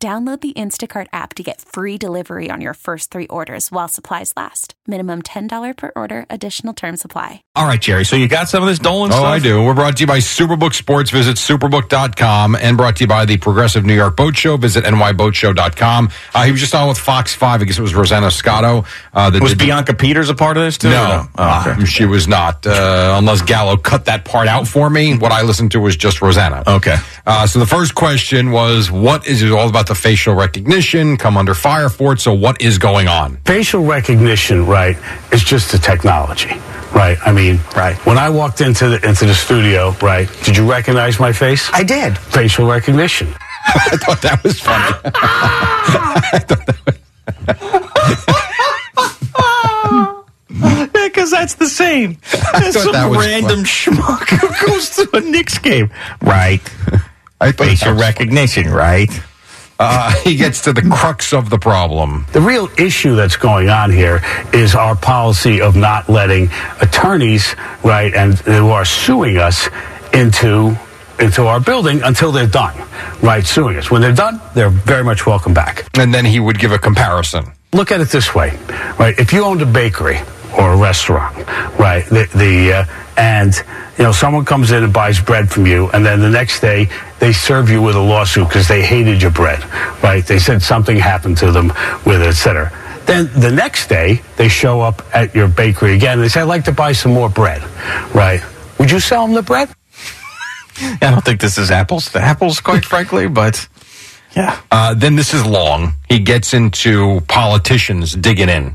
Download the Instacart app to get free delivery on your first three orders while supplies last. Minimum $10 per order, additional term supply. All right, Jerry. So you got some of this Dolan Oh, stuff? I do. We're brought to you by Superbook Sports. Visit superbook.com and brought to you by the Progressive New York Boat Show. Visit nyboatshow.com. Uh, he was just on with Fox 5. I guess it was Rosanna Scotto. Uh, that Was did- Bianca Peters a part of this too? or No, Oh, okay. uh, she was not. Uh, unless Gallo cut that part out for me. What I listened to was just Rosanna. Okay. Uh, so the first question was, what is it all about the facial recognition? Come under fire for it. So what is going on? facial recognition, right, is just a technology, right? I mean, Right. When I walked into the into the studio, right, did you recognize my face? I did. Facial recognition. I thought that was funny. Because that's the same. That's thought some that was random schmuck who goes to a Knicks game. Right. I thought Facial that was recognition, right? Uh, he gets to the crux of the problem. The real issue that's going on here is our policy of not letting attorneys, right, and who are suing us into into our building until they're done, right, suing us. When they're done, they're very much welcome back. And then he would give a comparison. look at it this way, right? If you owned a bakery or a restaurant, right, the, the uh, and you know someone comes in and buys bread from you, and then the next day they serve you with a lawsuit because they hated your bread, right? They said something happened to them with it, et cetera. Then the next day they show up at your bakery again. And they say, "I'd like to buy some more bread," right? Would you sell them the bread? I don't think this is apples to apples, quite frankly, but yeah. Uh, then this is long. He gets into politicians digging in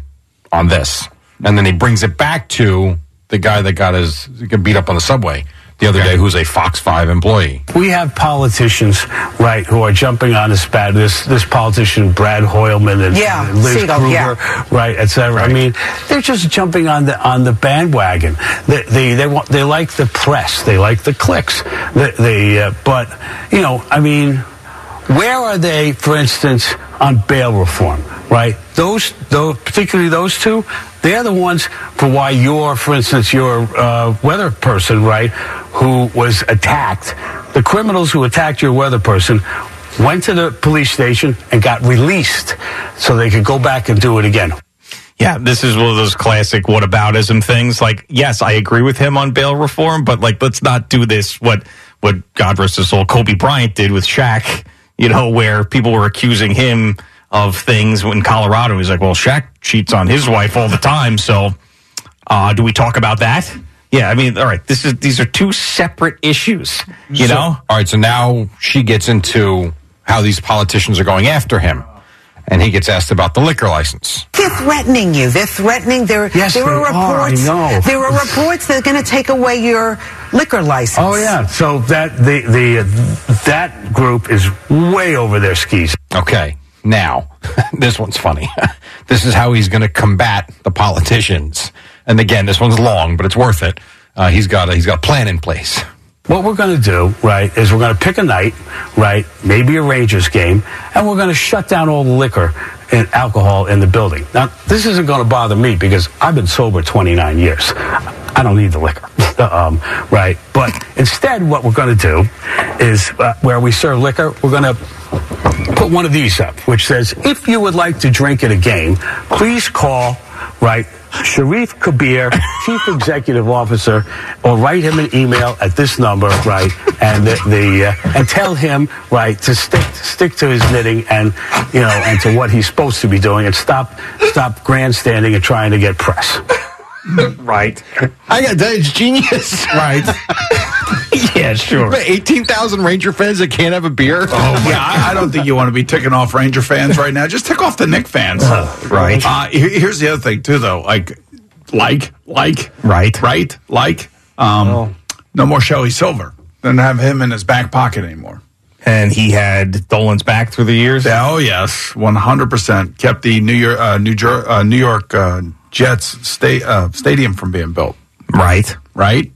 on this. And then he brings it back to the guy that got his got beat up on the subway the other day, who's a Fox 5 employee. We have politicians, right, who are jumping on this bad this this politician Brad Hoylman and, Yeah, and Liz Siegel, Krueger, yeah. right, et cetera. I mean, they're just jumping on the on the bandwagon. They they they, want, they like the press, they like the clicks. They, they uh, but you know, I mean, where are they, for instance, on bail reform? Right, those those particularly those two, they're the ones for why you're, for instance, your uh, weather person, right, who was attacked. The criminals who attacked your weather person went to the police station and got released so they could go back and do it again. Yeah, this is one of those classic whataboutism things. Like, yes, I agree with him on bail reform, but like, let's not do this. What what God rest his soul, Kobe Bryant did with Shaq. You know, where people were accusing him of things in Colorado. He's like, well, Shaq cheats on his wife all the time. So, uh, do we talk about that? Yeah, I mean, all right. This is these are two separate issues. You So- know, All right, so now she gets into how these politicians are going after him. And he gets asked about the liquor license. They're threatening you. They're threatening. There, Yes, there they are are. I reports. know. There are reports they're going to take away your liquor license. Oh yeah, so that the the uh, that group is way over their skis. Okay, now, this one's funny. this is how he's going to combat the politicians. And again, this one's long, but it's worth it. Uh, he's got a, he's got a plan in place. What we're going to do, right, is we're going to pick a night, right, maybe a Rangers game, and we're going to shut down all the liquor and alcohol in the building. Now, this isn't going to bother me because I've been sober 29 years. I don't need the liquor, um, right? But instead, what we're going to do is uh, where we serve liquor, we're going to put one of these up, which says, if you would like to drink at a game, please call, right, Sharif Kabir, Chief Executive Officer, or write him an email at this number, right, and the, the uh, and tell him, right, to stick stick to his knitting and you know and to what he's supposed to be doing, and stop stop grandstanding and trying to get press. right? I got that. It's genius. Right? yeah, sure. 18,000 Ranger fans that can't have a beer. Oh, yeah, I, I don't think you want to be ticking off Ranger fans right now. Just tick off the Knick fans. right. Uh, here- here's the other thing too, though. Like, like, like, Right. right, like. Um, no more Shelly Silver. Doesn't have him in his back pocket anymore. And he had Dolan's back through the years. Yeah, oh yes, one hundred percent kept the New York uh, New, Jer- uh, New York uh, Jets sta- uh, stadium from being built. Right. Right.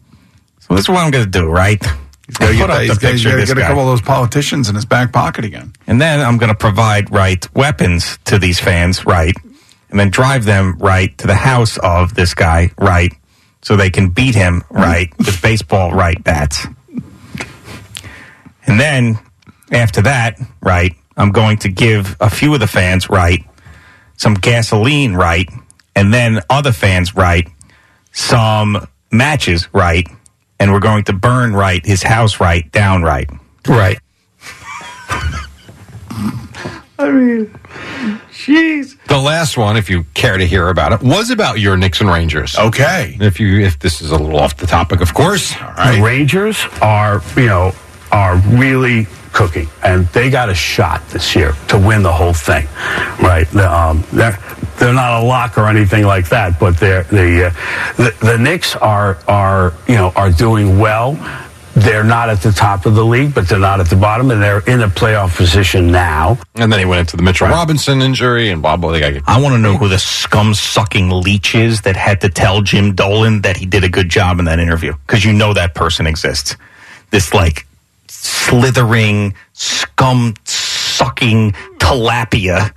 So this is what I'm going to do, right? He's got to get, up that- the he's gotta- he's picture of gotta get a couple of those politicians in his back pocket again. And then I'm going to provide right weapons to these fans, right? And then drive them right to the house of this guy, right? So they can beat him, right? with baseball right bats. And then after that, right, I'm going to give a few of the fans, right, some gasoline, right? And then other fans, right, some matches, right? And we're going to burn, right, his house, right, down, right. Right. I mean, jeez. The last one, if you care to hear about it, was about your Knicks and Rangers. Okay. If you, if this is a little off the topic, of course. The Rangers are, you know, are really cooking, and they got a shot this year to win the whole thing, right? The, um, they're they're not a lock or anything like that, but they're the uh, the, the Knicks are are you know are doing well. They're not at the top of the league, but they're not at the bottom, and they're in a playoff position now. And then he went into the Mitchell Robinson injury and blah blah. They got I want to know who the scum sucking leech is that had to tell Jim Dolan that he did a good job in that interview. Because you know that person exists. This like slithering, scum sucking tilapia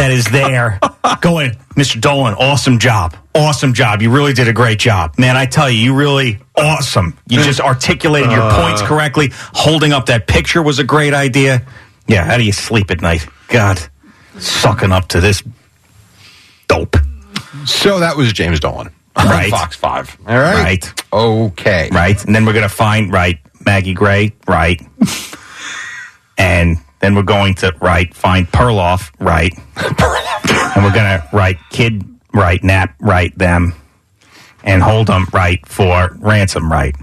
that is there going, Mr. Dolan, awesome job. Awesome job. You really did a great job. Man, I tell you, you really awesome. You just articulated your points uh. correctly. Holding up that picture was a great idea. Yeah, how do you sleep at night? God, sucking up to this dope. So that was James Dolan. Right. Fox 5. All right. Right. Okay. Right. And then we're going to find, right, Maggie Gray, right. and then we're going to, right, find Perloff, right. and we're going to, right, kid, right, nap, right, them, and hold them, right, for ransom, right,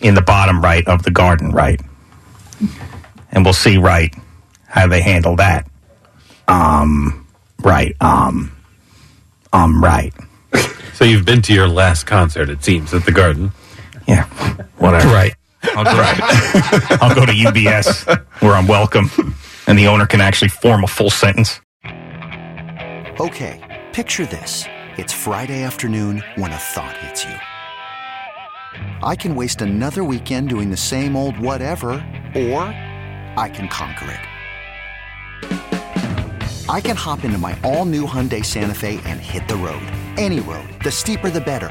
in the bottom right of the garden, right. And we'll see, right, how they handle that. Um, right, um, um, right. So you've been to your last concert, it seems, at the Garden. Yeah, whatever. Right. I'll go, I'll go to UBS where I'm welcome and the owner can actually form a full sentence. Okay, picture this. It's Friday afternoon when a thought hits you. I can waste another weekend doing the same old whatever, or I can conquer it. I can hop into my all new Hyundai Santa Fe and hit the road. Any road. The steeper, the better.